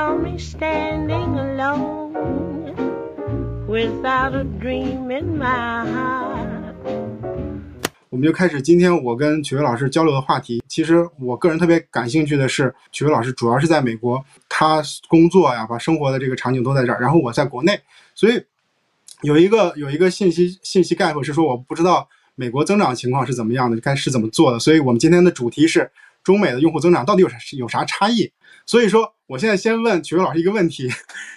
saw me standing alone without a dream in my heart. 我们就开始今天我跟曲薇老师交流的话题。其实我个人特别感兴趣的是，曲薇老师主要是在美国，他工作呀，把生活的这个场景都在这儿。然后我在国内，所以有一个有一个信息信息概括是说我不知道美国增长情况是怎么样的，该是怎么做的。所以我们今天的主题是中美的用户增长到底有啥有啥差异？所以说，我现在先问曲薇老师一个问题：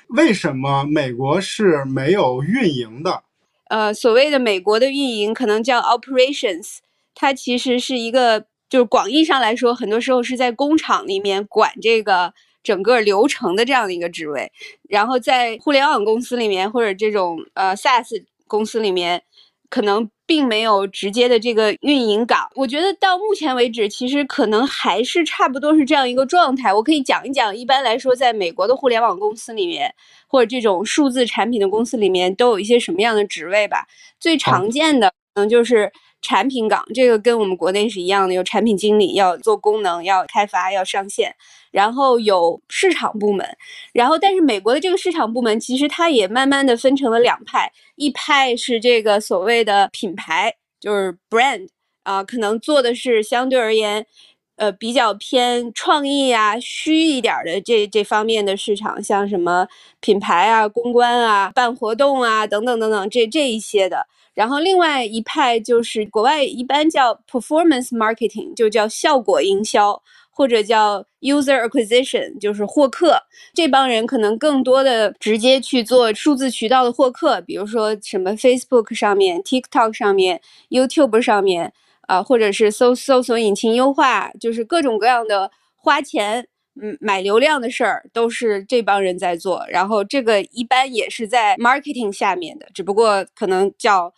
为什么美国是没有运营的？呃，所谓的美国的运营可能叫 operations，它其实是一个，就是广义上来说，很多时候是在工厂里面管这个整个流程的这样的一个职位。然后在互联网公司里面，或者这种呃 SaaS 公司里面，可能并没有直接的这个运营岗。我觉得到目前为止，其实可能还是差不多是这样一个状态。我可以讲一讲，一般来说，在美国的互联网公司里面。或者这种数字产品的公司里面都有一些什么样的职位吧？最常见的可能就是产品岗，这个跟我们国内是一样的，有产品经理要做功能、要开发、要上线，然后有市场部门，然后但是美国的这个市场部门其实它也慢慢的分成了两派，一派是这个所谓的品牌，就是 brand 啊，可能做的是相对而言。呃，比较偏创意啊、虚一点的这这方面的市场，像什么品牌啊、公关啊、办活动啊等等等等，这这一些的。然后另外一派就是国外一般叫 performance marketing，就叫效果营销，或者叫 user acquisition，就是获客。这帮人可能更多的直接去做数字渠道的获客，比如说什么 Facebook 上面、TikTok 上面、YouTube 上面。啊，或者是搜搜索引擎优化，就是各种各样的花钱嗯买流量的事儿，都是这帮人在做。然后这个一般也是在 marketing 下面的，只不过可能叫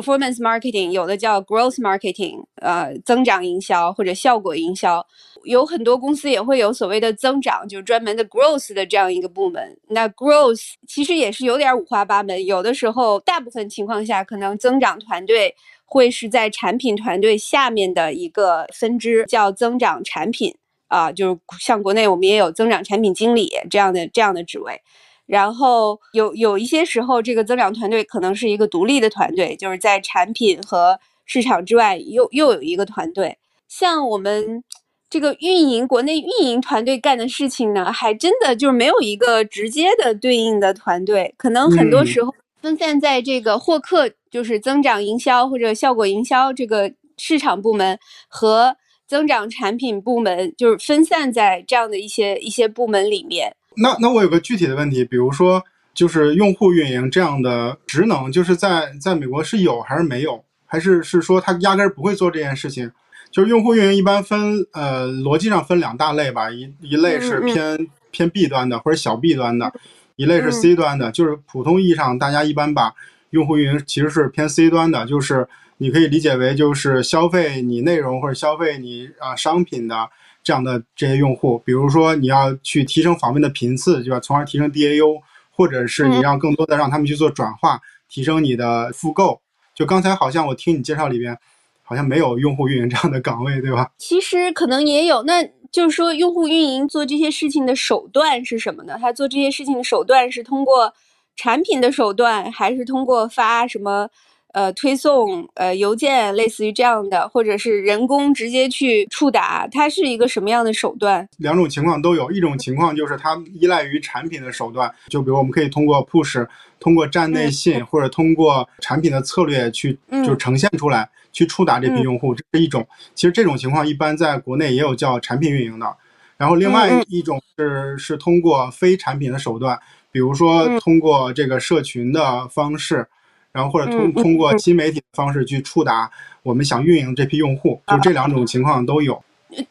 performance marketing，有的叫 growth marketing，呃，增长营销或者效果营销。有很多公司也会有所谓的增长，就是专门的 growth 的这样一个部门。那 growth 其实也是有点五花八门，有的时候大部分情况下可能增长团队。会是在产品团队下面的一个分支，叫增长产品啊，就是像国内我们也有增长产品经理这样的这样的职位。然后有有一些时候，这个增长团队可能是一个独立的团队，就是在产品和市场之外又又有一个团队。像我们这个运营国内运营团队干的事情呢，还真的就是没有一个直接的对应的团队，可能很多时候。分散在这个获客，就是增长营销或者效果营销这个市场部门和增长产品部门，就是分散在这样的一些一些部门里面。那那我有个具体的问题，比如说就是用户运营这样的职能，就是在在美国是有还是没有？还是是说他压根儿不会做这件事情？就是用户运营一般分呃逻辑上分两大类吧，一一类是偏偏 B 端的或者小 B 端的。一类是 C 端的，就是普通意义上大家一般把用户运营其实是偏 C 端的，就是你可以理解为就是消费你内容或者消费你啊商品的这样的这些用户，比如说你要去提升访问的频次，对吧？从而提升 DAU，或者是你让更多的让他们去做转化，提升你的复购。就刚才好像我听你介绍里边，好像没有用户运营这样的岗位，对吧？其实可能也有那。就是说，用户运营做这些事情的手段是什么呢？他做这些事情的手段是通过产品的手段，还是通过发什么呃推送呃邮件，类似于这样的，或者是人工直接去触达？它是一个什么样的手段？两种情况都有。一种情况就是它依赖于产品的手段，就比如我们可以通过 push，通过站内信，或者通过产品的策略去就呈现出来。去触达这批用户，这是一种。其实这种情况一般在国内也有叫产品运营的。然后另外一种是是通过非产品的手段，比如说通过这个社群的方式，然后或者通通过新媒体的方式去触达我们想运营这批用户，就这两种情况都有。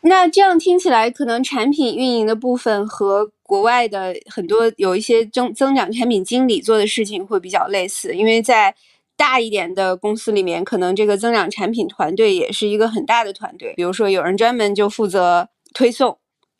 那这样听起来，可能产品运营的部分和国外的很多有一些增增长产品经理做的事情会比较类似，因为在。大一点的公司里面，可能这个增长产品团队也是一个很大的团队。比如说，有人专门就负责推送，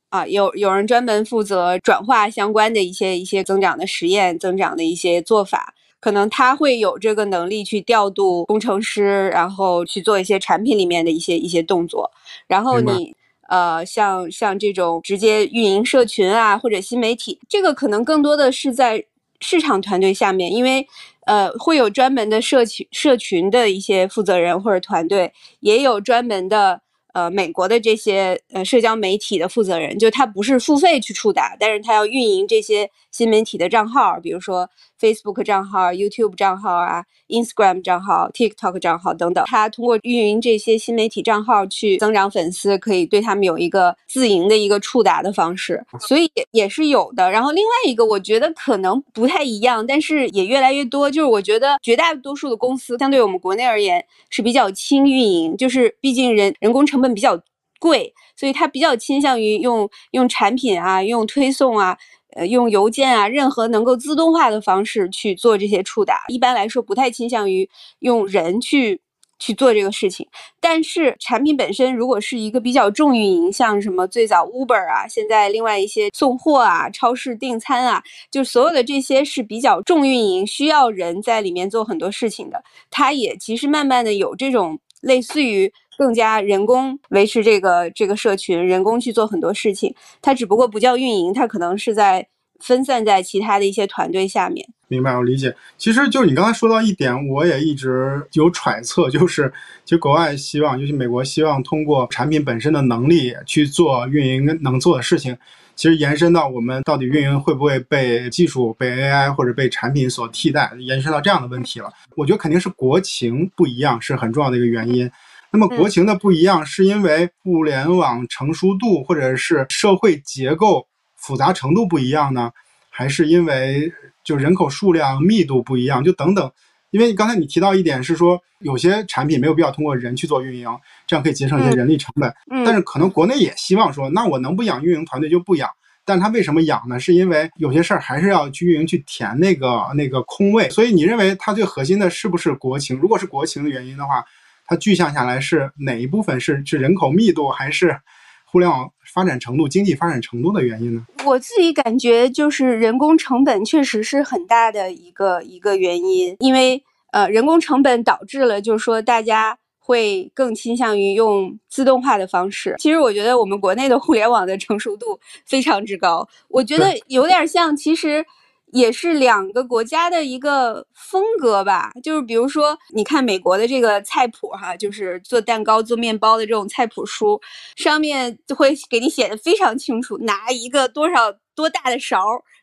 啊，有有人专门负责转化相关的一些一些增长的实验、增长的一些做法。可能他会有这个能力去调度工程师，然后去做一些产品里面的一些一些动作。然后你。呃，像像这种直接运营社群啊，或者新媒体，这个可能更多的是在市场团队下面，因为呃会有专门的社群社群的一些负责人或者团队，也有专门的。呃，美国的这些呃社交媒体的负责人，就他不是付费去触达，但是他要运营这些新媒体的账号，比如说 Facebook 账号、YouTube 账号啊、Instagram 账号、TikTok 账号等等。他通过运营这些新媒体账号去增长粉丝，可以对他们有一个自营的一个触达的方式，所以也也是有的。然后另外一个，我觉得可能不太一样，但是也越来越多。就是我觉得绝大多数的公司，相对我们国内而言是比较轻运营，就是毕竟人人工成本。比较贵，所以它比较倾向于用用产品啊，用推送啊，呃，用邮件啊，任何能够自动化的方式去做这些触达。一般来说，不太倾向于用人去去做这个事情。但是产品本身如果是一个比较重运营，像什么最早 Uber 啊，现在另外一些送货啊、超市订餐啊，就所有的这些是比较重运营，需要人在里面做很多事情的。它也其实慢慢的有这种类似于。更加人工维持这个这个社群，人工去做很多事情，它只不过不叫运营，它可能是在分散在其他的一些团队下面。明白，我理解。其实就是你刚才说到一点，我也一直有揣测，就是其实国外希望，尤其美国希望通过产品本身的能力去做运营能做的事情，其实延伸到我们到底运营会不会被技术、被 AI 或者被产品所替代，延伸到这样的问题了。我觉得肯定是国情不一样是很重要的一个原因。那么国情的不一样，是因为互联网成熟度或者是社会结构复杂程度不一样呢，还是因为就人口数量密度不一样？就等等。因为刚才你提到一点是说，有些产品没有必要通过人去做运营，这样可以节省一些人力成本。嗯。但是可能国内也希望说，那我能不养运营团队就不养。但他为什么养呢？是因为有些事儿还是要去运营去填那个那个空位。所以你认为它最核心的是不是国情？如果是国情的原因的话。它具象下来是哪一部分是是人口密度还是互联网发展程度、经济发展程度的原因呢？我自己感觉就是人工成本确实是很大的一个一个原因，因为呃人工成本导致了就是说大家会更倾向于用自动化的方式。其实我觉得我们国内的互联网的成熟度非常之高，我觉得有点像其实。也是两个国家的一个风格吧，就是比如说，你看美国的这个菜谱哈，就是做蛋糕、做面包的这种菜谱书，上面就会给你写的非常清楚，拿一个多少多大的勺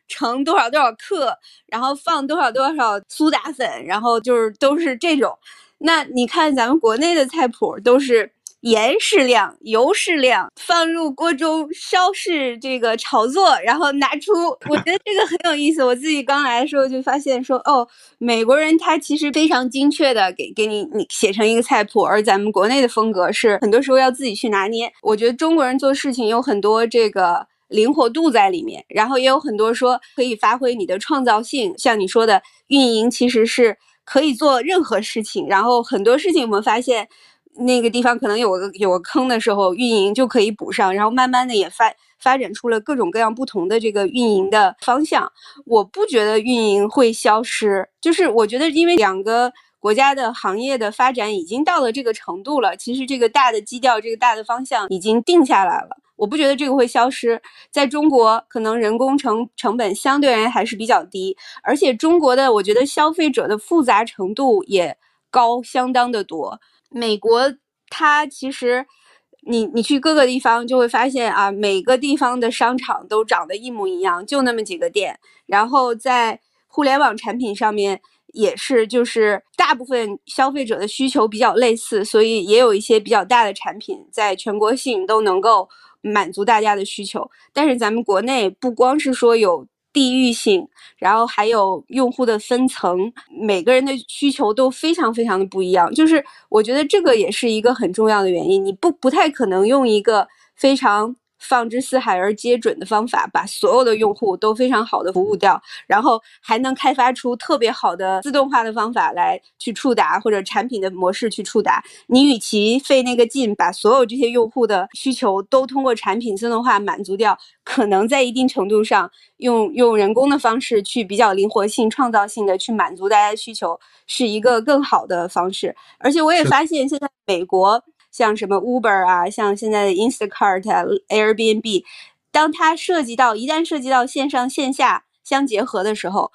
盛多少多少克，然后放多少多少苏打粉，然后就是都是这种。那你看咱们国内的菜谱都是。盐适量，油适量，放入锅中烧试这个炒作，然后拿出。我觉得这个很有意思。我自己刚来的时候就发现说，哦，美国人他其实非常精确的给给你你写成一个菜谱，而咱们国内的风格是很多时候要自己去拿捏。我觉得中国人做事情有很多这个灵活度在里面，然后也有很多说可以发挥你的创造性。像你说的，运营其实是可以做任何事情，然后很多事情我们发现。那个地方可能有个有个坑的时候，运营就可以补上，然后慢慢的也发发展出了各种各样不同的这个运营的方向。我不觉得运营会消失，就是我觉得因为两个国家的行业的发展已经到了这个程度了，其实这个大的基调、这个大的方向已经定下来了。我不觉得这个会消失。在中国，可能人工成成本相对而言还是比较低，而且中国的我觉得消费者的复杂程度也高，相当的多。美国，它其实，你你去各个地方就会发现啊，每个地方的商场都长得一模一样，就那么几个店。然后在互联网产品上面也是，就是大部分消费者的需求比较类似，所以也有一些比较大的产品在全国性都能够满足大家的需求。但是咱们国内不光是说有。地域性，然后还有用户的分层，每个人的需求都非常非常的不一样。就是我觉得这个也是一个很重要的原因，你不不太可能用一个非常。放之四海而皆准的方法，把所有的用户都非常好的服务掉，然后还能开发出特别好的自动化的方法来去触达，或者产品的模式去触达。你与其费那个劲，把所有这些用户的需求都通过产品自动化满足掉，可能在一定程度上用用人工的方式去比较灵活性、创造性的去满足大家的需求，是一个更好的方式。而且我也发现，现在美国。像什么 Uber 啊，像现在的 Instacart、Airbnb，当它涉及到一旦涉及到线上线下相结合的时候，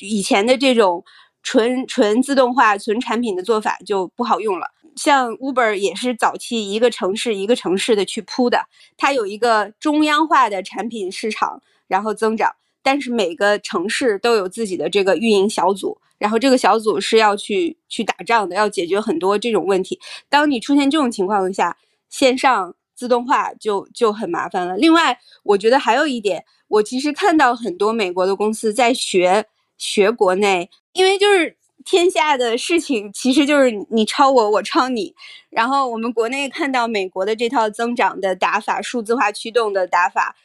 以前的这种纯纯自动化、纯产品的做法就不好用了。像 Uber 也是早期一个城市一个城市的去铺的，它有一个中央化的产品市场，然后增长。但是每个城市都有自己的这个运营小组，然后这个小组是要去去打仗的，要解决很多这种问题。当你出现这种情况下，线上自动化就就很麻烦了。另外，我觉得还有一点，我其实看到很多美国的公司在学学国内，因为就是天下的事情其实就是你抄我，我抄你。然后我们国内看到美国的这套增长的打法，数字化驱动的打法。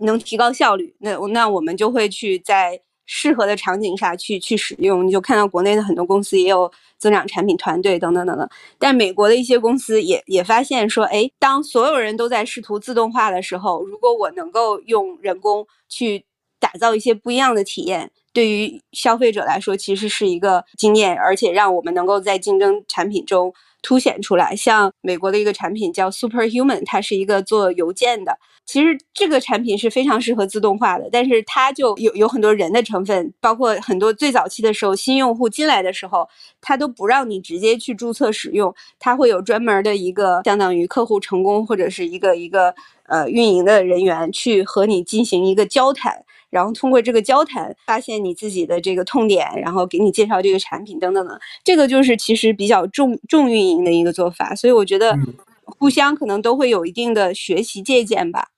能提高效率，那那我们就会去在适合的场景下去去使用。你就看到国内的很多公司也有增长产品团队等等等等。但美国的一些公司也也发现说，哎，当所有人都在试图自动化的时候，如果我能够用人工去打造一些不一样的体验，对于消费者来说其实是一个经验，而且让我们能够在竞争产品中凸显出来。像美国的一个产品叫 Superhuman，它是一个做邮件的。其实这个产品是非常适合自动化的，但是它就有有很多人的成分，包括很多最早期的时候，新用户进来的时候，它都不让你直接去注册使用，它会有专门的一个相当于客户成功或者是一个一个呃运营的人员去和你进行一个交谈，然后通过这个交谈发现你自己的这个痛点，然后给你介绍这个产品等等等，这个就是其实比较重重运营的一个做法，所以我觉得互相可能都会有一定的学习借鉴吧。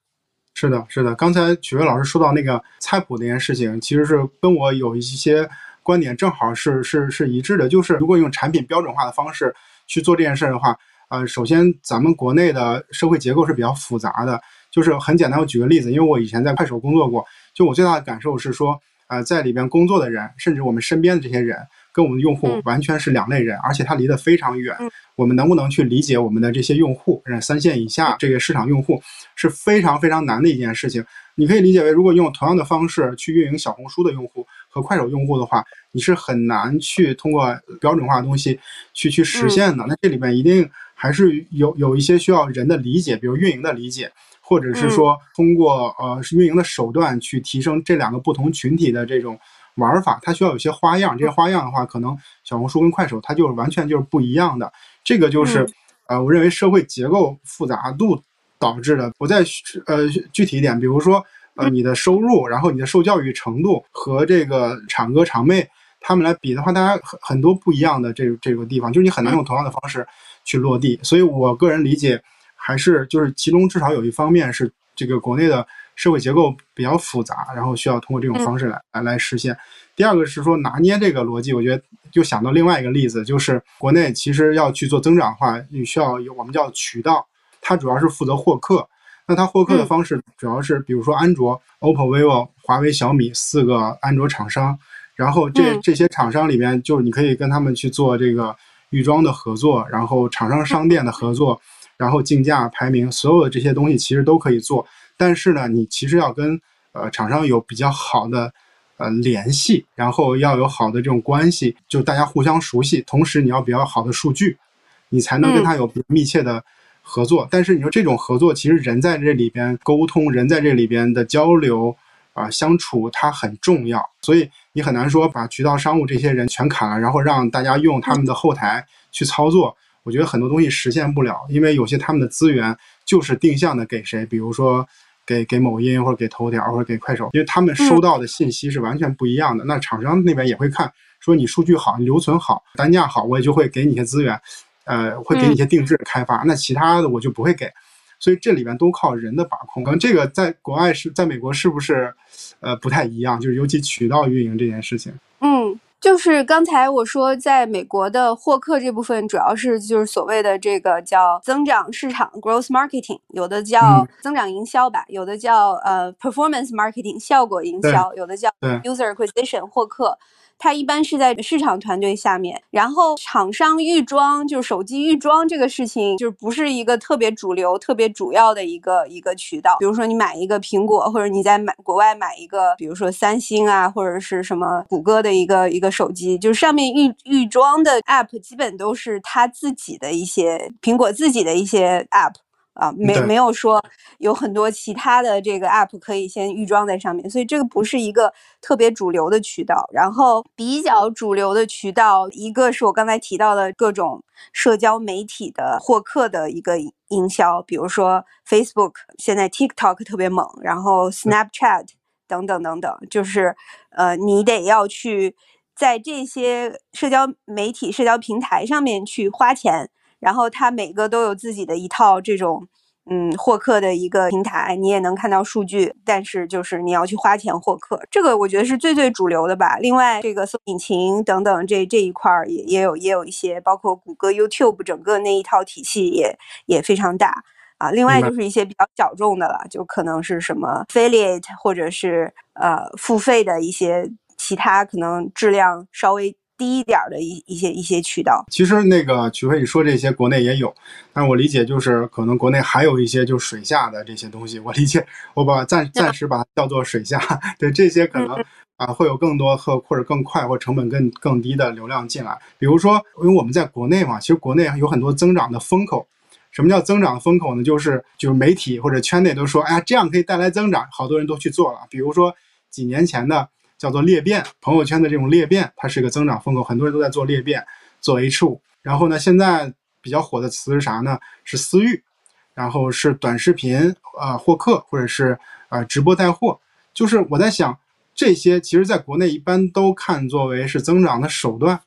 是的，是的。刚才曲薇老师说到那个菜谱那件事情，其实是跟我有一些观点正好是是是一致的。就是如果用产品标准化的方式去做这件事的话，呃，首先咱们国内的社会结构是比较复杂的。就是很简单，我举个例子，因为我以前在快手工作过，就我最大的感受是说，呃，在里边工作的人，甚至我们身边的这些人。跟我们的用户完全是两类人，而且它离得非常远。我们能不能去理解我们的这些用户，三线以下这个市场用户是非常非常难的一件事情。你可以理解为，如果用同样的方式去运营小红书的用户和快手用户的话，你是很难去通过标准化的东西去去实现的。那这里面一定还是有有一些需要人的理解，比如运营的理解，或者是说通过呃运营的手段去提升这两个不同群体的这种。玩法它需要有些花样，这些花样的话，可能小红书跟快手它就是完全就是不一样的。这个就是，呃，我认为社会结构复杂度导致的。我再呃具体一点，比如说呃你的收入，然后你的受教育程度和这个厂哥厂妹他们来比的话，大家很很多不一样的这这个地方，就是你很难用同样的方式去落地。所以我个人理解，还是就是其中至少有一方面是这个国内的。社会结构比较复杂，然后需要通过这种方式来来来实现。第二个是说拿捏这个逻辑，我觉得就想到另外一个例子，就是国内其实要去做增长的话，你需要有我们叫渠道，它主要是负责获客。那它获客的方式主要是，比如说安卓、OPPO、vivo、华为、小米四个安卓厂商，然后这这些厂商里面，就是你可以跟他们去做这个预装的合作，然后厂商商店的合作，然后竞价排名，所有的这些东西其实都可以做。但是呢，你其实要跟呃厂商有比较好的呃联系，然后要有好的这种关系，就大家互相熟悉，同时你要比较好的数据，你才能跟他有比较密切的合作。但是你说这种合作，其实人在这里边沟通，人在这里边的交流啊相处，它很重要。所以你很难说把渠道商务这些人全砍了，然后让大家用他们的后台去操作。我觉得很多东西实现不了，因为有些他们的资源就是定向的给谁，比如说。给给某音或者给头条或者给快手，因为他们收到的信息是完全不一样的。那厂商那边也会看，说你数据好，你留存好，单价好，我也就会给你一些资源，呃，会给你一些定制开发。那其他的我就不会给。所以这里边都靠人的把控。可能这个在国外是在美国是不是，呃，不太一样？就是尤其渠道运营这件事情。嗯。就是刚才我说，在美国的获客这部分，主要是就是所谓的这个叫增长市场 （growth marketing），有的叫增长营销吧，有的叫呃 performance marketing 效果营销，有的叫 user acquisition 获客。它一般是在市场团队下面，然后厂商预装就是手机预装这个事情，就是不是一个特别主流、特别主要的一个一个渠道。比如说你买一个苹果，或者你在买国外买一个，比如说三星啊，或者是什么谷歌的一个一个手机，就是上面预预装的 App 基本都是它自己的一些苹果自己的一些 App。啊，没没有说有很多其他的这个 app 可以先预装在上面，所以这个不是一个特别主流的渠道。然后比较主流的渠道，一个是我刚才提到的各种社交媒体的获客的一个营营销，比如说 Facebook，现在 TikTok 特别猛，然后 Snapchat 等等等等，就是呃，你得要去在这些社交媒体、社交平台上面去花钱。然后它每个都有自己的一套这种嗯获客的一个平台，你也能看到数据，但是就是你要去花钱获客，这个我觉得是最最主流的吧。另外，这个搜引擎等等这这一块儿也也有也有一些，包括谷歌、YouTube 整个那一套体系也也非常大啊。另外就是一些比较小众的了，就可能是什么 affiliate 或者是呃付费的一些其他可能质量稍微低一点儿的一一些一些渠道。其实那个曲飞你说这些国内也有，但是我理解就是可能国内还有一些就是水下的这些东西，我理解 我把暂暂时把它叫做水下，对这些可能啊会有更多和或者更快或成本更更低的流量进来。比如说，因为我们在国内嘛，其实国内有很多增长的风口。什么叫增长风口呢？就是就是媒体或者圈内都说，哎呀，这样可以带来增长，好多人都去做了。比如说几年前的叫做裂变，朋友圈的这种裂变，它是一个增长风口，很多人都在做裂变，做 H 五。然后呢，现在比较火的词是啥呢？是私域，然后是短视频、呃获客，或者是呃直播带货。就是我在想，这些其实在国内一般都看作为是增长的手段。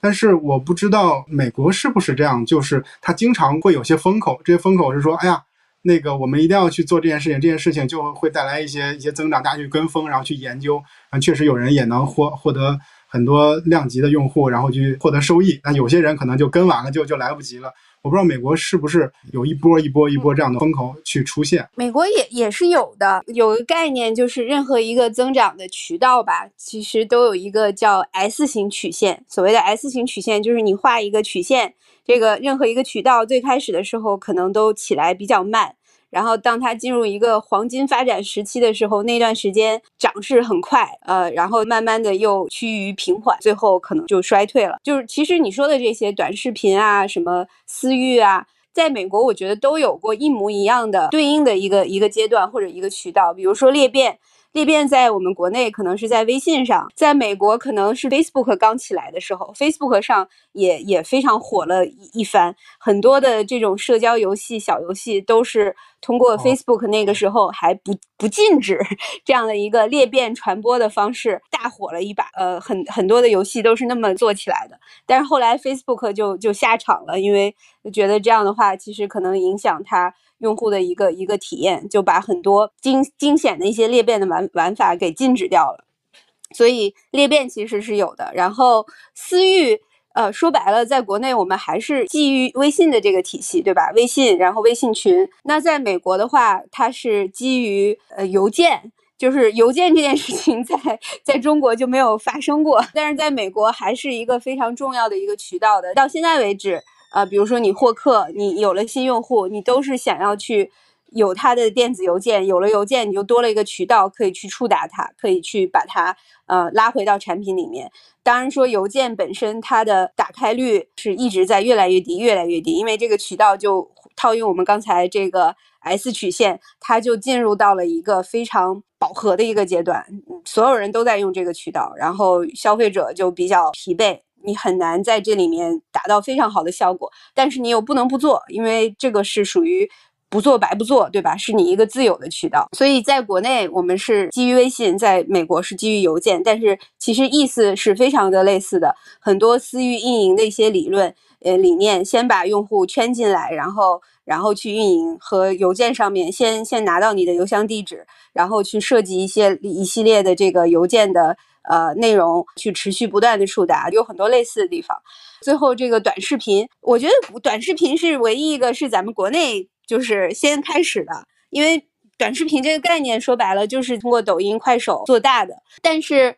但是我不知道美国是不是这样，就是它经常会有些风口，这些风口是说，哎呀，那个我们一定要去做这件事情，这件事情就会带来一些一些增长，大家去跟风，然后去研究，啊，确实有人也能获获得很多量级的用户，然后去获得收益。那有些人可能就跟完了，就就来不及了。我不知道美国是不是有一波一波一波这样的风口去出现。美国也也是有的，有个概念就是任何一个增长的渠道吧，其实都有一个叫 S 型曲线。所谓的 S 型曲线，就是你画一个曲线，这个任何一个渠道最开始的时候可能都起来比较慢，然后当它进入一个黄金发展时期的时候，那段时间涨势很快，呃，然后慢慢的又趋于平缓，最后可能就衰退了。就是其实你说的这些短视频啊，什么私域啊。在美国，我觉得都有过一模一样的对应的一个一个阶段或者一个渠道，比如说裂变。裂变在我们国内可能是在微信上，在美国可能是 Facebook 刚起来的时候，Facebook 上也也非常火了一一番。很多的这种社交游戏、小游戏都是通过 Facebook 那个时候还不不禁止这样的一个裂变传播的方式大火了一把。呃，很很多的游戏都是那么做起来的。但是后来 Facebook 就就下场了，因为觉得这样的话其实可能影响它用户的一个一个体验，就把很多惊惊险的一些裂变的玩玩法给禁止掉了。所以裂变其实是有的。然后私域，呃，说白了，在国内我们还是基于微信的这个体系，对吧？微信，然后微信群。那在美国的话，它是基于呃邮件。就是邮件这件事情在在中国就没有发生过，但是在美国还是一个非常重要的一个渠道的。到现在为止，呃，比如说你获客，你有了新用户，你都是想要去有他的电子邮件，有了邮件你就多了一个渠道可以去触达他，可以去把它呃拉回到产品里面。当然说邮件本身它的打开率是一直在越来越低，越来越低，因为这个渠道就套用我们刚才这个 S 曲线，它就进入到了一个非常饱和的一个阶段，所有人都在用这个渠道，然后消费者就比较疲惫。你很难在这里面达到非常好的效果，但是你又不能不做，因为这个是属于不做白不做，对吧？是你一个自有的渠道。所以在国内我们是基于微信，在美国是基于邮件，但是其实意思是非常的类似的。很多私域运营的一些理论，呃，理念，先把用户圈进来，然后然后去运营和邮件上面先先拿到你的邮箱地址，然后去设计一些一系列的这个邮件的。呃，内容去持续不断的触达，有很多类似的地方。最后这个短视频，我觉得短视频是唯一一个是咱们国内就是先开始的，因为短视频这个概念说白了就是通过抖音、快手做大的。但是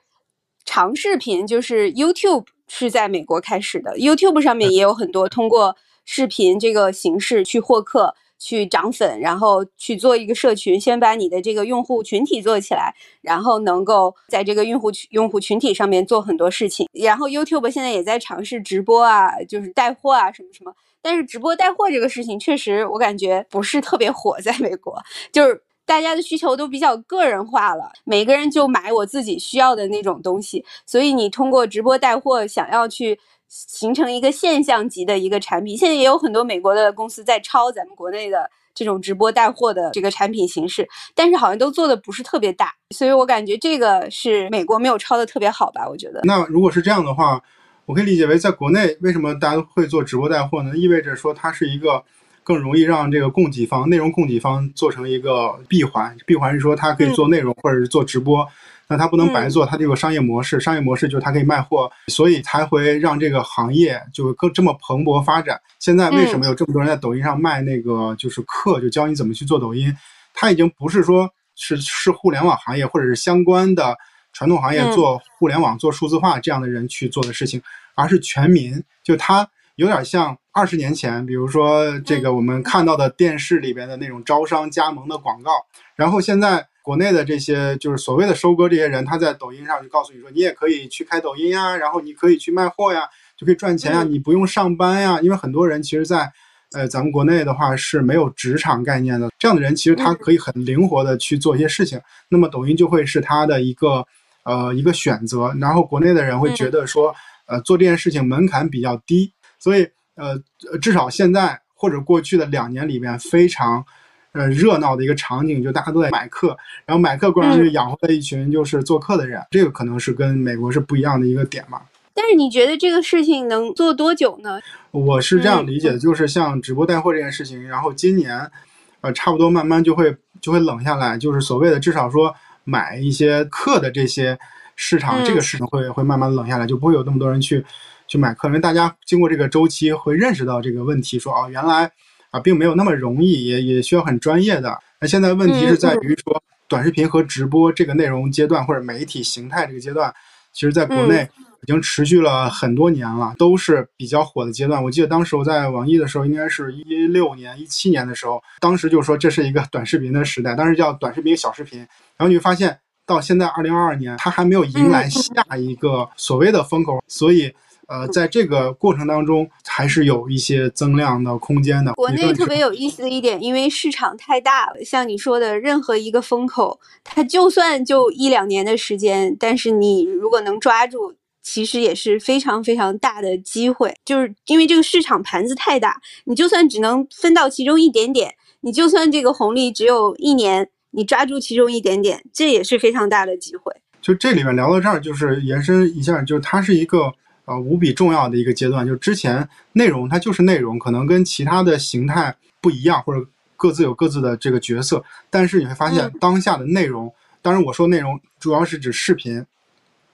长视频，就是 YouTube 是在美国开始的，YouTube 上面也有很多通过视频这个形式去获客。去涨粉，然后去做一个社群，先把你的这个用户群体做起来，然后能够在这个用户群用户群体上面做很多事情。然后 YouTube 现在也在尝试直播啊，就是带货啊什么什么。但是直播带货这个事情，确实我感觉不是特别火，在美国，就是大家的需求都比较个人化了，每个人就买我自己需要的那种东西。所以你通过直播带货，想要去。形成一个现象级的一个产品，现在也有很多美国的公司在抄咱们国内的这种直播带货的这个产品形式，但是好像都做的不是特别大，所以我感觉这个是美国没有抄的特别好吧？我觉得。那如果是这样的话，我可以理解为，在国内为什么大家会做直播带货呢？意味着说它是一个更容易让这个供给方、内容供给方做成一个闭环，闭环是说它可以做内容或者是做直播。那它不能白做，它这个商业模式，商业模式就是它可以卖货，所以才会让这个行业就更这么蓬勃发展。现在为什么有这么多人在抖音上卖那个就是课，就教你怎么去做抖音？它已经不是说是是互联网行业或者是相关的传统行业做互联网做数字化这样的人去做的事情，而是全民。就它有点像二十年前，比如说这个我们看到的电视里边的那种招商加盟的广告，然后现在。国内的这些就是所谓的收割这些人，他在抖音上就告诉你说，你也可以去开抖音呀，然后你可以去卖货呀，就可以赚钱呀，你不用上班呀。因为很多人其实，在呃咱们国内的话是没有职场概念的，这样的人其实他可以很灵活的去做一些事情，那么抖音就会是他的一个呃一个选择。然后国内的人会觉得说，呃做这件事情门槛比较低，所以呃至少现在或者过去的两年里面非常。呃，热闹的一个场景，就大家都在买课，然后买课过程中就养活了一群就是做客的人，这个可能是跟美国是不一样的一个点嘛。但是你觉得这个事情能做多久呢？我是这样理解的，就是像直播带货这件事情，然后今年，呃，差不多慢慢就会就会冷下来，就是所谓的至少说买一些课的这些市场，这个市场会会慢慢冷下来，就不会有那么多人去去买课，因为大家经过这个周期会认识到这个问题，说哦，原来。啊，并没有那么容易，也也需要很专业的。那现在问题是在于说，短视频和直播这个内容阶段或者媒体形态这个阶段，其实在国内已经持续了很多年了，都是比较火的阶段。我记得当时我在网易的时候，应该是一六年、一七年的时候，当时就说这是一个短视频的时代，当时叫短视频小视频。然后你会发现，到现在二零二二年，它还没有迎来下一个所谓的风口，所以。呃，在这个过程当中，还是有一些增量的空间的。国内特别有意思的一点，因为市场太大了，像你说的，任何一个风口，它就算就一两年的时间，但是你如果能抓住，其实也是非常非常大的机会。就是因为这个市场盘子太大，你就算只能分到其中一点点，你就算这个红利只有一年，你抓住其中一点点，这也是非常大的机会。就这里面聊到这儿，就是延伸一下，就是它是一个。呃，无比重要的一个阶段，就之前内容它就是内容，可能跟其他的形态不一样，或者各自有各自的这个角色。但是你会发现，当下的内容，当然我说内容主要是指视频，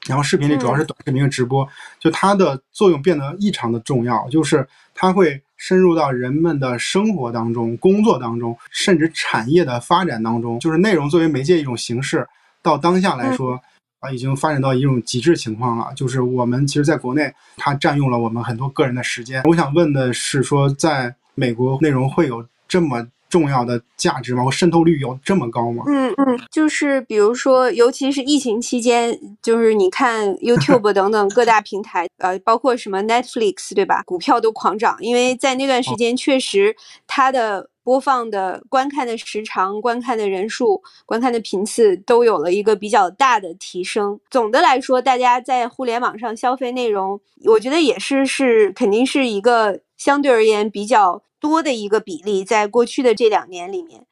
然后视频里主要是短视频的直播，就它的作用变得异常的重要，就是它会深入到人们的生活当中、工作当中，甚至产业的发展当中。就是内容作为媒介一种形式，到当下来说。啊，已经发展到一种极致情况了，就是我们其实在国内，它占用了我们很多个人的时间。我想问的是，说在美国内容会有这么重要的价值吗？或渗透率有这么高吗？嗯嗯，就是比如说，尤其是疫情期间，就是你看 YouTube 等等各大平台，呃，包括什么 Netflix，对吧？股票都狂涨，因为在那段时间确实它的。播放的观看的时长、观看的人数、观看的频次都有了一个比较大的提升。总的来说，大家在互联网上消费内容，我觉得也是是肯定是一个相对而言比较多的一个比例，在过去的这两年里面。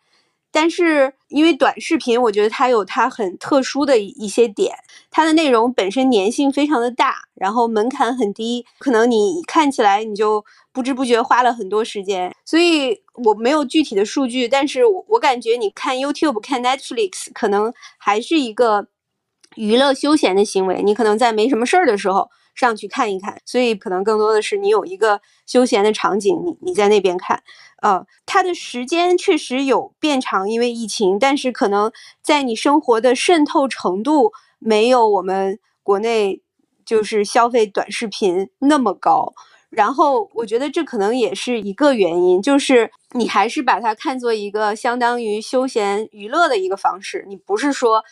但是，因为短视频，我觉得它有它很特殊的一些点，它的内容本身粘性非常的大，然后门槛很低，可能你看起来你就不知不觉花了很多时间。所以我没有具体的数据，但是我我感觉你看 YouTube、看 Netflix，可能还是一个娱乐休闲的行为，你可能在没什么事儿的时候上去看一看，所以可能更多的是你有一个休闲的场景，你你在那边看。呃，它的时间确实有变长，因为疫情，但是可能在你生活的渗透程度没有我们国内就是消费短视频那么高。然后我觉得这可能也是一个原因，就是你还是把它看作一个相当于休闲娱乐的一个方式，你不是说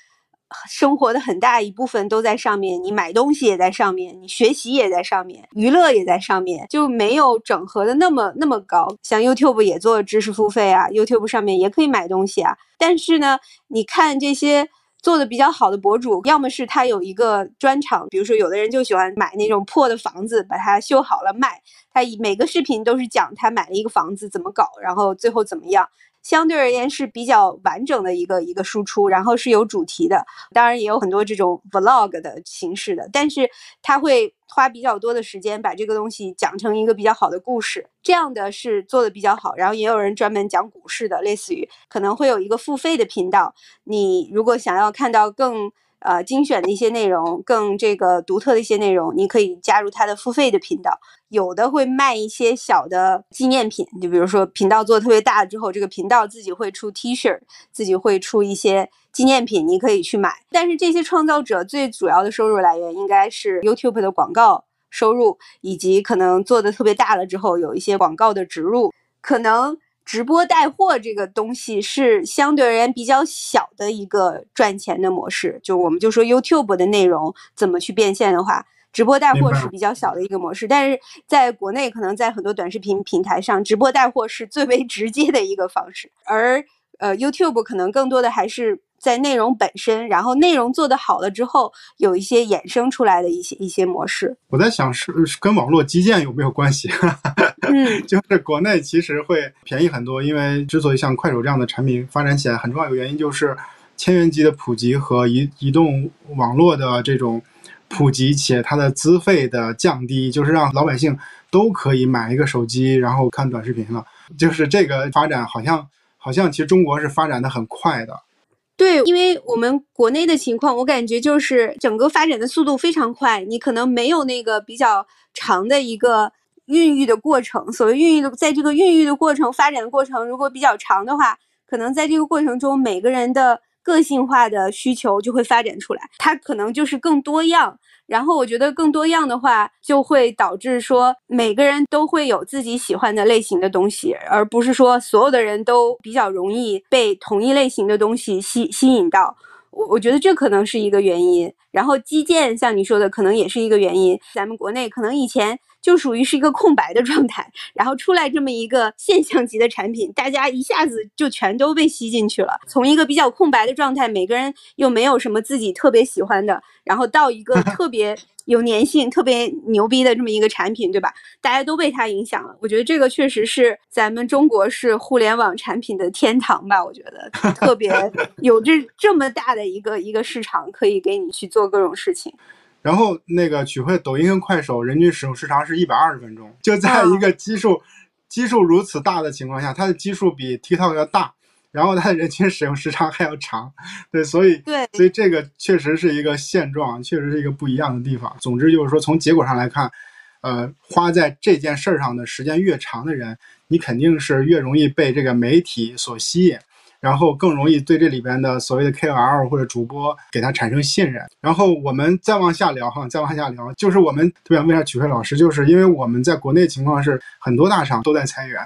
生活的很大一部分都在上面，你买东西也在上面，你学习也在上面，娱乐也在上面，就没有整合的那么那么高。像 YouTube 也做知识付费啊，YouTube 上面也可以买东西啊，但是呢，你看这些。做的比较好的博主，要么是他有一个专场，比如说有的人就喜欢买那种破的房子，把它修好了卖。他每个视频都是讲他买了一个房子怎么搞，然后最后怎么样。相对而言是比较完整的一个一个输出，然后是有主题的，当然也有很多这种 vlog 的形式的，但是他会花比较多的时间把这个东西讲成一个比较好的故事，这样的是做的比较好。然后也有人专门讲股市的，类似于可能会有一个付费的频道，你如果想要看到更。呃，精选的一些内容，更这个独特的一些内容，你可以加入他的付费的频道。有的会卖一些小的纪念品，就比如说频道做的特别大了之后，这个频道自己会出 T 恤，自己会出一些纪念品，你可以去买。但是这些创造者最主要的收入来源应该是 YouTube 的广告收入，以及可能做的特别大了之后有一些广告的植入，可能。直播带货这个东西是相对而言比较小的一个赚钱的模式，就我们就说 YouTube 的内容怎么去变现的话，直播带货是比较小的一个模式。但是在国内，可能在很多短视频平台上，直播带货是最为直接的一个方式，而呃 YouTube 可能更多的还是。在内容本身，然后内容做得好了之后，有一些衍生出来的一些一些模式。我在想，是跟网络基建有没有关系？嗯，就是国内其实会便宜很多，因为之所以像快手这样的产品发展起来，很重要一个原因就是千元机的普及和移移动网络的这种普及，且它的资费的降低，就是让老百姓都可以买一个手机，然后看短视频了。就是这个发展，好像好像其实中国是发展的很快的。对，因为我们国内的情况，我感觉就是整个发展的速度非常快，你可能没有那个比较长的一个孕育的过程。所谓孕育的，在这个孕育的过程、发展的过程，如果比较长的话，可能在这个过程中，每个人的个性化的需求就会发展出来，它可能就是更多样。然后我觉得更多样的话，就会导致说每个人都会有自己喜欢的类型的东西，而不是说所有的人都比较容易被同一类型的东西吸吸引到。我我觉得这可能是一个原因。然后基建像你说的，可能也是一个原因。咱们国内可能以前。就属于是一个空白的状态，然后出来这么一个现象级的产品，大家一下子就全都被吸进去了。从一个比较空白的状态，每个人又没有什么自己特别喜欢的，然后到一个特别有粘性、特别牛逼的这么一个产品，对吧？大家都被它影响了。我觉得这个确实是咱们中国是互联网产品的天堂吧？我觉得 特别有这这么大的一个一个市场，可以给你去做各种事情。然后那个曲会，抖音跟快手人均使用时长是一百二十分钟，就在一个基数基数如此大的情况下，它的基数比 TikTok 要大，然后它的人均使用时长还要长，对，所以对，所以这个确实是一个现状，确实是一个不一样的地方。总之就是说，从结果上来看，呃，花在这件事儿上的时间越长的人，你肯定是越容易被这个媒体所吸引。然后更容易对这里边的所谓的 KOL 或者主播给他产生信任。然后我们再往下聊哈，再往下聊，就是我们特别想问一下曲慧老师，就是因为我们在国内情况是很多大厂都在裁员，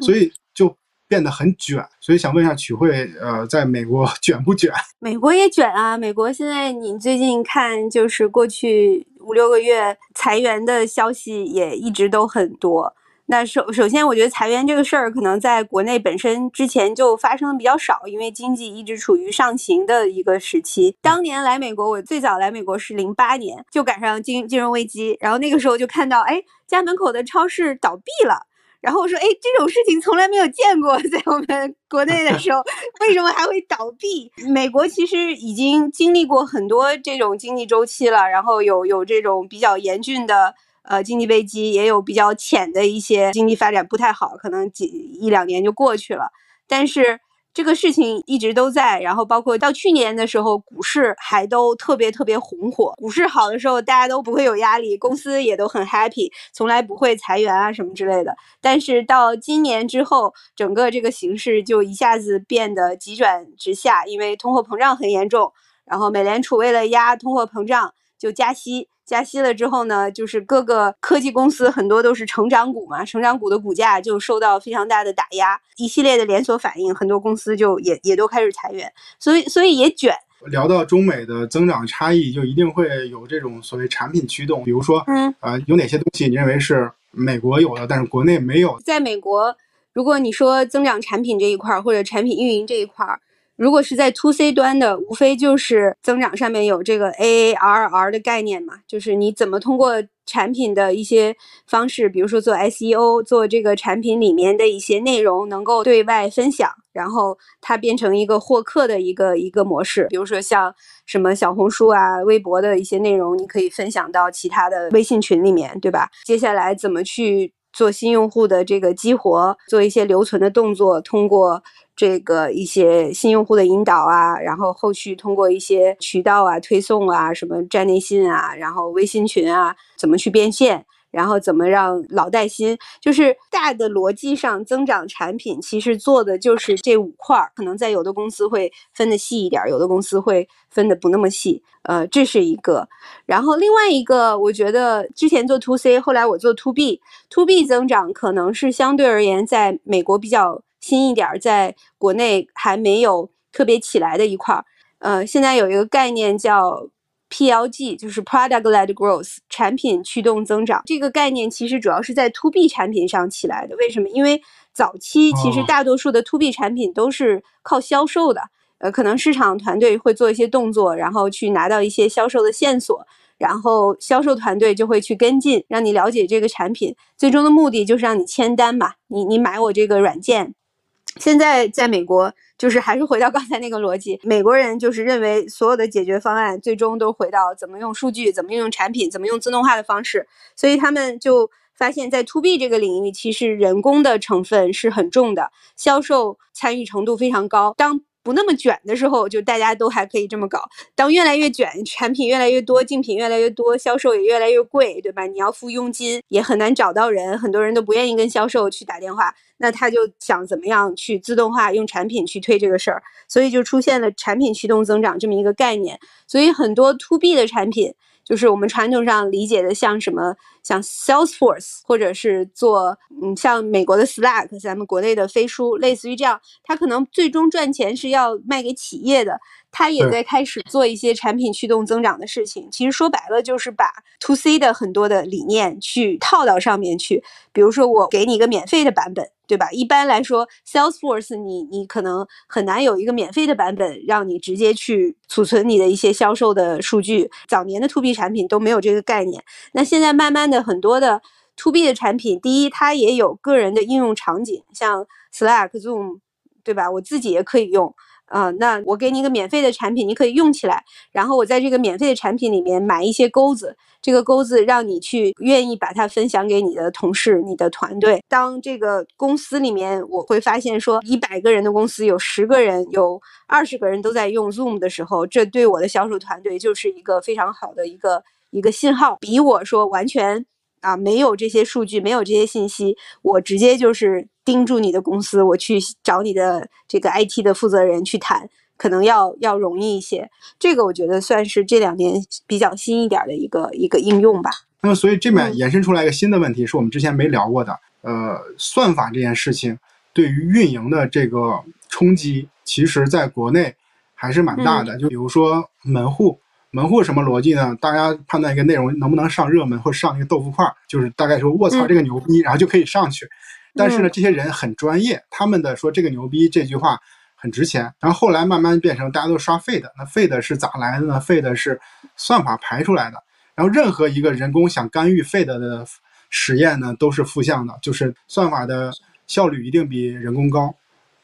所以就变得很卷。所以想问一下曲慧，呃，在美国 卷不卷？美国也卷啊！美国现在你最近看，就是过去五六个月裁员的消息也一直都很多。那首首先，我觉得裁员这个事儿可能在国内本身之前就发生的比较少，因为经济一直处于上行的一个时期。当年来美国，我最早来美国是零八年，就赶上金金融危机，然后那个时候就看到，哎，家门口的超市倒闭了，然后我说，哎，这种事情从来没有见过，在我们国内的时候，为什么还会倒闭？美国其实已经经历过很多这种经济周期了，然后有有这种比较严峻的。呃，经济危机也有比较浅的一些经济发展不太好，可能几一两年就过去了。但是这个事情一直都在，然后包括到去年的时候，股市还都特别特别红火。股市好的时候，大家都不会有压力，公司也都很 happy，从来不会裁员啊什么之类的。但是到今年之后，整个这个形势就一下子变得急转直下，因为通货膨胀很严重，然后美联储为了压通货膨胀。就加息。加息了之后呢，就是各个科技公司很多都是成长股嘛，成长股的股价就受到非常大的打压，一系列的连锁反应，很多公司就也也都开始裁员，所以所以也卷。聊到中美的增长差异，就一定会有这种所谓产品驱动，比如说，嗯，呃，有哪些东西你认为是美国有的，但是国内没有？在美国，如果你说增长产品这一块儿，或者产品运营这一块儿。如果是在 to C 端的，无非就是增长上面有这个 AARR 的概念嘛，就是你怎么通过产品的一些方式，比如说做 SEO，做这个产品里面的一些内容能够对外分享，然后它变成一个获客的一个一个模式。比如说像什么小红书啊、微博的一些内容，你可以分享到其他的微信群里面，对吧？接下来怎么去做新用户的这个激活，做一些留存的动作，通过。这个一些新用户的引导啊，然后后续通过一些渠道啊、推送啊、什么站内信啊，然后微信群啊，怎么去变现？然后怎么让老带新？就是大的逻辑上增长产品，其实做的就是这五块儿。可能在有的公司会分的细一点，有的公司会分的不那么细。呃，这是一个。然后另外一个，我觉得之前做 to C，后来我做 to B，to B 增长可能是相对而言在美国比较。新一点，在国内还没有特别起来的一块儿，呃，现在有一个概念叫 PLG，就是 Product-led Growth，产品驱动增长。这个概念其实主要是在 To B 产品上起来的。为什么？因为早期其实大多数的 To B 产品都是靠销售的，呃，可能市场团队会做一些动作，然后去拿到一些销售的线索，然后销售团队就会去跟进，让你了解这个产品，最终的目的就是让你签单嘛，你你买我这个软件。现在在美国，就是还是回到刚才那个逻辑，美国人就是认为所有的解决方案最终都回到怎么用数据、怎么运用产品、怎么用自动化的方式，所以他们就发现，在 To B 这个领域，其实人工的成分是很重的，销售参与程度非常高。当不那么卷的时候，就大家都还可以这么搞。当越来越卷，产品越来越多，竞品越来越多，销售也越来越贵，对吧？你要付佣金，也很难找到人，很多人都不愿意跟销售去打电话。那他就想怎么样去自动化用产品去推这个事儿，所以就出现了产品驱动增长这么一个概念。所以很多 to B 的产品。就是我们传统上理解的，像什么像 Salesforce，或者是做嗯像美国的 Slack，咱们国内的飞书，类似于这样，它可能最终赚钱是要卖给企业的，它也在开始做一些产品驱动增长的事情。其实说白了，就是把 To C 的很多的理念去套到上面去，比如说我给你一个免费的版本。对吧？一般来说，Salesforce 你你可能很难有一个免费的版本，让你直接去储存你的一些销售的数据。早年的 To B 产品都没有这个概念。那现在慢慢的很多的 To B 的产品，第一它也有个人的应用场景，像 Slack、Zoom，对吧？我自己也可以用。啊，那我给你一个免费的产品，你可以用起来。然后我在这个免费的产品里面买一些钩子，这个钩子让你去愿意把它分享给你的同事、你的团队。当这个公司里面，我会发现说，一百个人的公司有十个人、有二十个人都在用 Zoom 的时候，这对我的销售团队就是一个非常好的一个一个信号，比我说完全。啊，没有这些数据，没有这些信息，我直接就是盯住你的公司，我去找你的这个 IT 的负责人去谈，可能要要容易一些。这个我觉得算是这两年比较新一点的一个一个应用吧。那么，所以这边延伸出来一个新的问题，是我们之前没聊过的。呃，算法这件事情对于运营的这个冲击，其实在国内还是蛮大的。就比如说门户。门户什么逻辑呢？大家判断一个内容能不能上热门或上一个豆腐块，就是大概说“卧槽，这个牛逼”，然后就可以上去。但是呢，这些人很专业，他们的说这个牛逼这句话很值钱。然后后来慢慢变成大家都刷 feed，那 feed 是咋来的呢？feed 是算法排出来的。然后任何一个人工想干预 feed 的实验呢，都是负向的，就是算法的效率一定比人工高。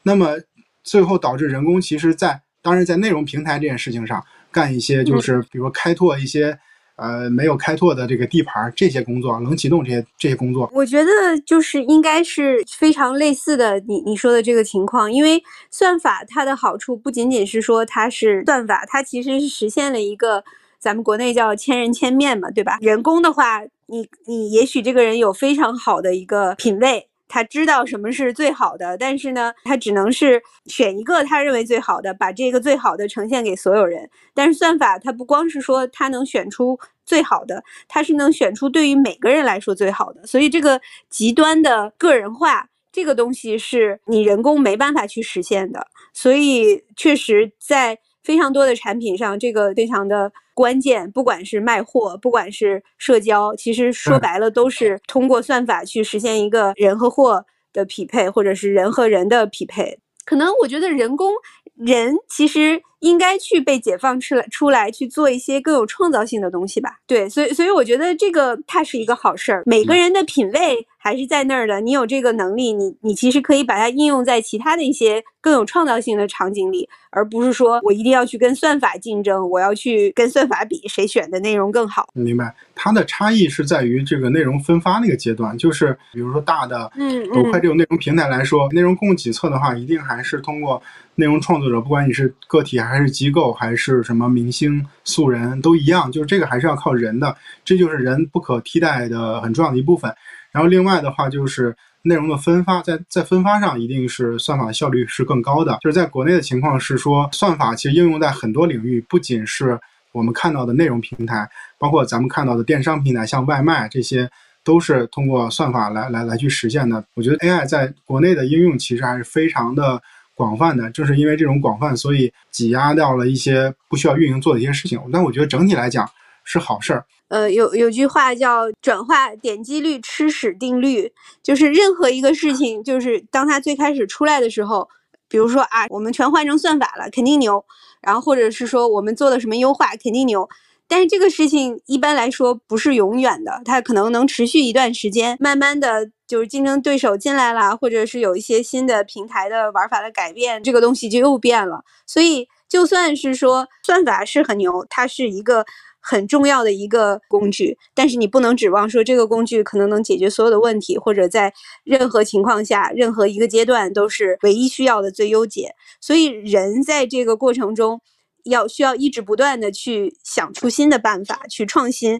那么最后导致人工其实，在当然在内容平台这件事情上。干一些就是，比如开拓一些，呃，没有开拓的这个地盘，这些工作，冷启动这些这些工作，我觉得就是应该是非常类似的。你你说的这个情况，因为算法它的好处不仅仅是说它是算法，它其实是实现了一个咱们国内叫千人千面嘛，对吧？人工的话，你你也许这个人有非常好的一个品味。他知道什么是最好的，但是呢，他只能是选一个他认为最好的，把这个最好的呈现给所有人。但是算法它不光是说它能选出最好的，它是能选出对于每个人来说最好的。所以这个极端的个人化这个东西是你人工没办法去实现的。所以确实在非常多的产品上，这个非常的。关键，不管是卖货，不管是社交，其实说白了都是通过算法去实现一个人和货的匹配，或者是人和人的匹配。可能我觉得人工人其实。应该去被解放出来，出来去做一些更有创造性的东西吧。对，所以所以我觉得这个它是一个好事儿。每个人的品味还是在那儿的，你有这个能力，你你其实可以把它应用在其他的一些更有创造性的场景里，而不是说我一定要去跟算法竞争，我要去跟算法比谁选的内容更好。明白，它的差异是在于这个内容分发那个阶段，就是比如说大的嗯抖快这种内容平台来说，内容供给侧的话，一定还是通过。内容创作者，不管你是个体还是还是机构，还是什么明星素人，都一样，就是这个还是要靠人的，这就是人不可替代的很重要的一部分。然后另外的话，就是内容的分发，在在分发上一定是算法效率是更高的。就是在国内的情况是说，算法其实应用在很多领域，不仅是我们看到的内容平台，包括咱们看到的电商平台，像外卖这些，都是通过算法来来来去实现的。我觉得 AI 在国内的应用其实还是非常的。广泛的，正是因为这种广泛，所以挤压掉了一些不需要运营做的一些事情。但我觉得整体来讲是好事儿。呃，有有句话叫“转化点击率吃屎定律”，就是任何一个事情，就是当它最开始出来的时候，比如说啊，我们全换成算法了，肯定牛；然后或者是说我们做了什么优化，肯定牛。但是这个事情一般来说不是永远的，它可能能持续一段时间，慢慢的就是竞争对手进来了，或者是有一些新的平台的玩法的改变，这个东西就又变了。所以就算是说算法是很牛，它是一个很重要的一个工具，但是你不能指望说这个工具可能能解决所有的问题，或者在任何情况下、任何一个阶段都是唯一需要的最优解。所以人在这个过程中。要需要一直不断的去想出新的办法，去创新，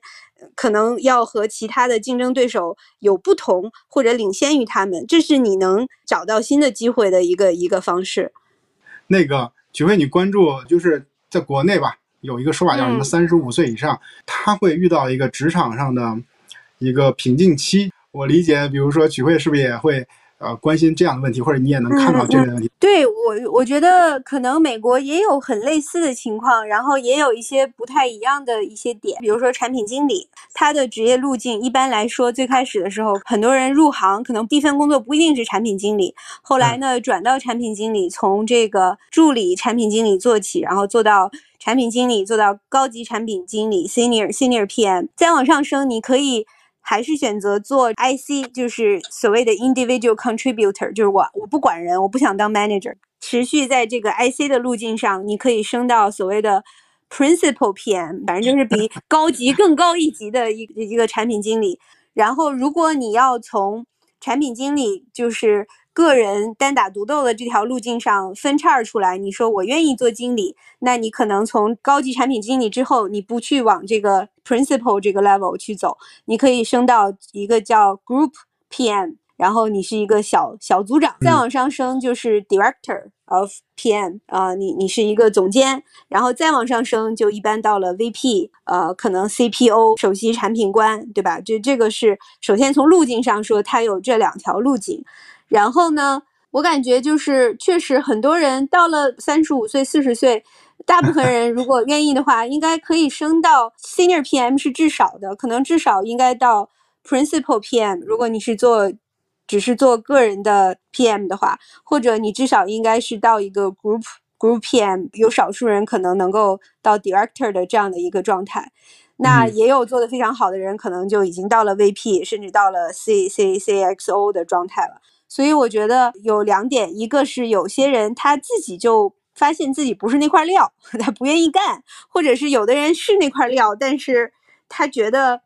可能要和其他的竞争对手有不同或者领先于他们，这是你能找到新的机会的一个一个方式。那个举慧，你关注就是在国内吧，有一个说法叫什么？三十五岁以上，他会遇到一个职场上的一个瓶颈期。我理解，比如说曲慧是不是也会？呃，关心这样的问题，或者你也能看到这类问题。对我，我觉得可能美国也有很类似的情况，然后也有一些不太一样的一些点。比如说产品经理，他的职业路径一般来说，最开始的时候，很多人入行可能第一份工作不一定是产品经理，后来呢转到产品经理，从这个助理产品经理做起，然后做到产品经理，做到高级产品经理 （senior senior PM），再往上升，你可以。还是选择做 IC，就是所谓的 individual contributor，就是我我不管人，我不想当 manager，持续在这个 IC 的路径上，你可以升到所谓的 principal PM，反正就是比 高级更高一级的一一个产品经理。然后，如果你要从产品经理，就是个人单打独斗的这条路径上分叉出来，你说我愿意做经理，那你可能从高级产品经理之后，你不去往这个 principal 这个 level 去走，你可以升到一个叫 group PM，然后你是一个小小组长，再往上升就是 director of PM 啊，你你是一个总监，然后再往上升就一般到了 VP，呃，可能 CPO 首席产品官，对吧？这这个是首先从路径上说，它有这两条路径。然后呢，我感觉就是确实很多人到了三十五岁、四十岁，大部分人如果愿意的话，应该可以升到 Senior PM 是至少的，可能至少应该到 Principal PM。如果你是做只是做个人的 PM 的话，或者你至少应该是到一个 Group Group PM，有少数人可能能够到 Director 的这样的一个状态。那也有做的非常好的人，可能就已经到了 VP，甚至到了 C C C X O 的状态了。所以我觉得有两点，一个是有些人他自己就发现自己不是那块料，他不愿意干；或者是有的人是那块料，但是他觉得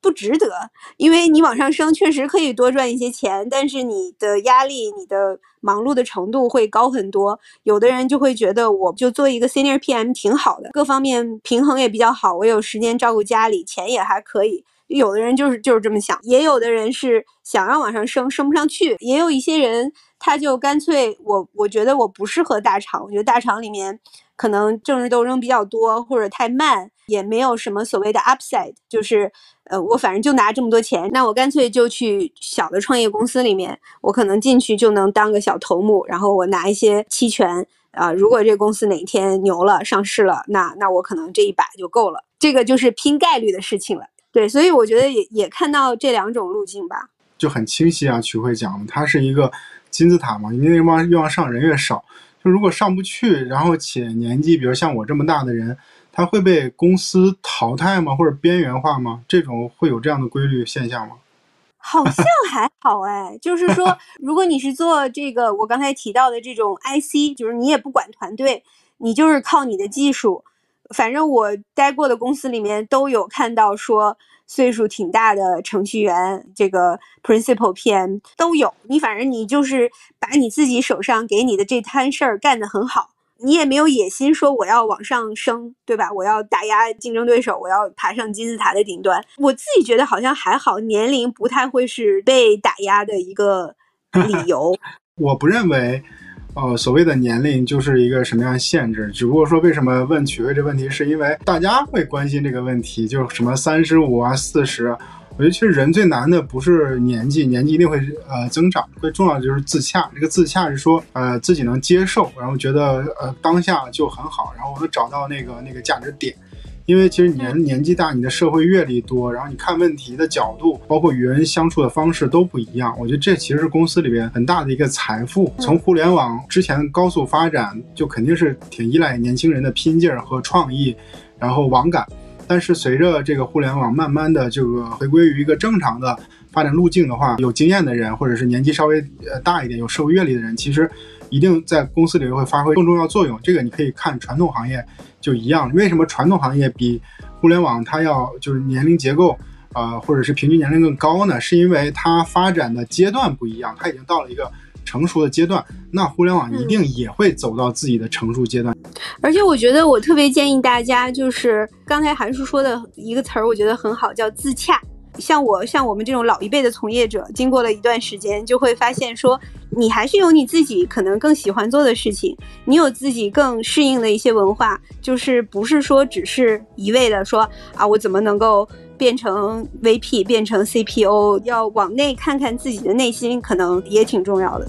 不值得，因为你往上升确实可以多赚一些钱，但是你的压力、你的忙碌的程度会高很多。有的人就会觉得，我就做一个 Senior PM 挺好的，各方面平衡也比较好，我有时间照顾家里，钱也还可以。有的人就是就是这么想，也有的人是想要往上升，升不上去，也有一些人他就干脆我我觉得我不适合大厂，我觉得大厂里面可能政治斗争比较多，或者太慢，也没有什么所谓的 upside，就是呃我反正就拿这么多钱，那我干脆就去小的创业公司里面，我可能进去就能当个小头目，然后我拿一些期权。啊，如果这公司哪天牛了上市了，那那我可能这一把就够了。这个就是拼概率的事情了。对，所以我觉得也也看到这两种路径吧，就很清晰啊。曲慧讲的，它是一个金字塔嘛，你那帮越往上，人越少。就如果上不去，然后且年纪，比如像我这么大的人，他会被公司淘汰吗？或者边缘化吗？这种会有这样的规律现象吗？好像还好哎，就是说，如果你是做这个我刚才提到的这种 IC，就是你也不管团队，你就是靠你的技术。反正我待过的公司里面都有看到说岁数挺大的程序员，这个 Principal PM 都有。你反正你就是把你自己手上给你的这摊事儿干得很好。你也没有野心说我要往上升，对吧？我要打压竞争对手，我要爬上金字塔的顶端。我自己觉得好像还好，年龄不太会是被打压的一个理由。我不认为，呃，所谓的年龄就是一个什么样限制。只不过说，为什么问取位这问题，是因为大家会关心这个问题，就是什么三十五啊、四十。我觉得其实人最难的不是年纪，年纪一定会呃增长，最重要的就是自洽。这个自洽是说呃自己能接受，然后觉得呃当下就很好，然后我能找到那个那个价值点。因为其实年年纪大，你的社会阅历多，然后你看问题的角度，包括与人相处的方式都不一样。我觉得这其实是公司里边很大的一个财富。从互联网之前高速发展，就肯定是挺依赖年轻人的拼劲儿和创意，然后网感。但是随着这个互联网慢慢的这个回归于一个正常的发展路径的话，有经验的人或者是年纪稍微呃大一点、有社会阅历的人，其实一定在公司里会发挥更重要作用。这个你可以看传统行业就一样。为什么传统行业比互联网它要就是年龄结构啊，或者是平均年龄更高呢？是因为它发展的阶段不一样，它已经到了一个。成熟的阶段，那互联网一定也会走到自己的成熟阶段。而且我觉得，我特别建议大家，就是刚才韩叔说的一个词儿，我觉得很好，叫自洽。像我，像我们这种老一辈的从业者，经过了一段时间，就会发现说，你还是有你自己可能更喜欢做的事情，你有自己更适应的一些文化，就是不是说只是一味的说啊，我怎么能够。变成 VP，变成 CPO，要往内看看自己的内心，可能也挺重要的。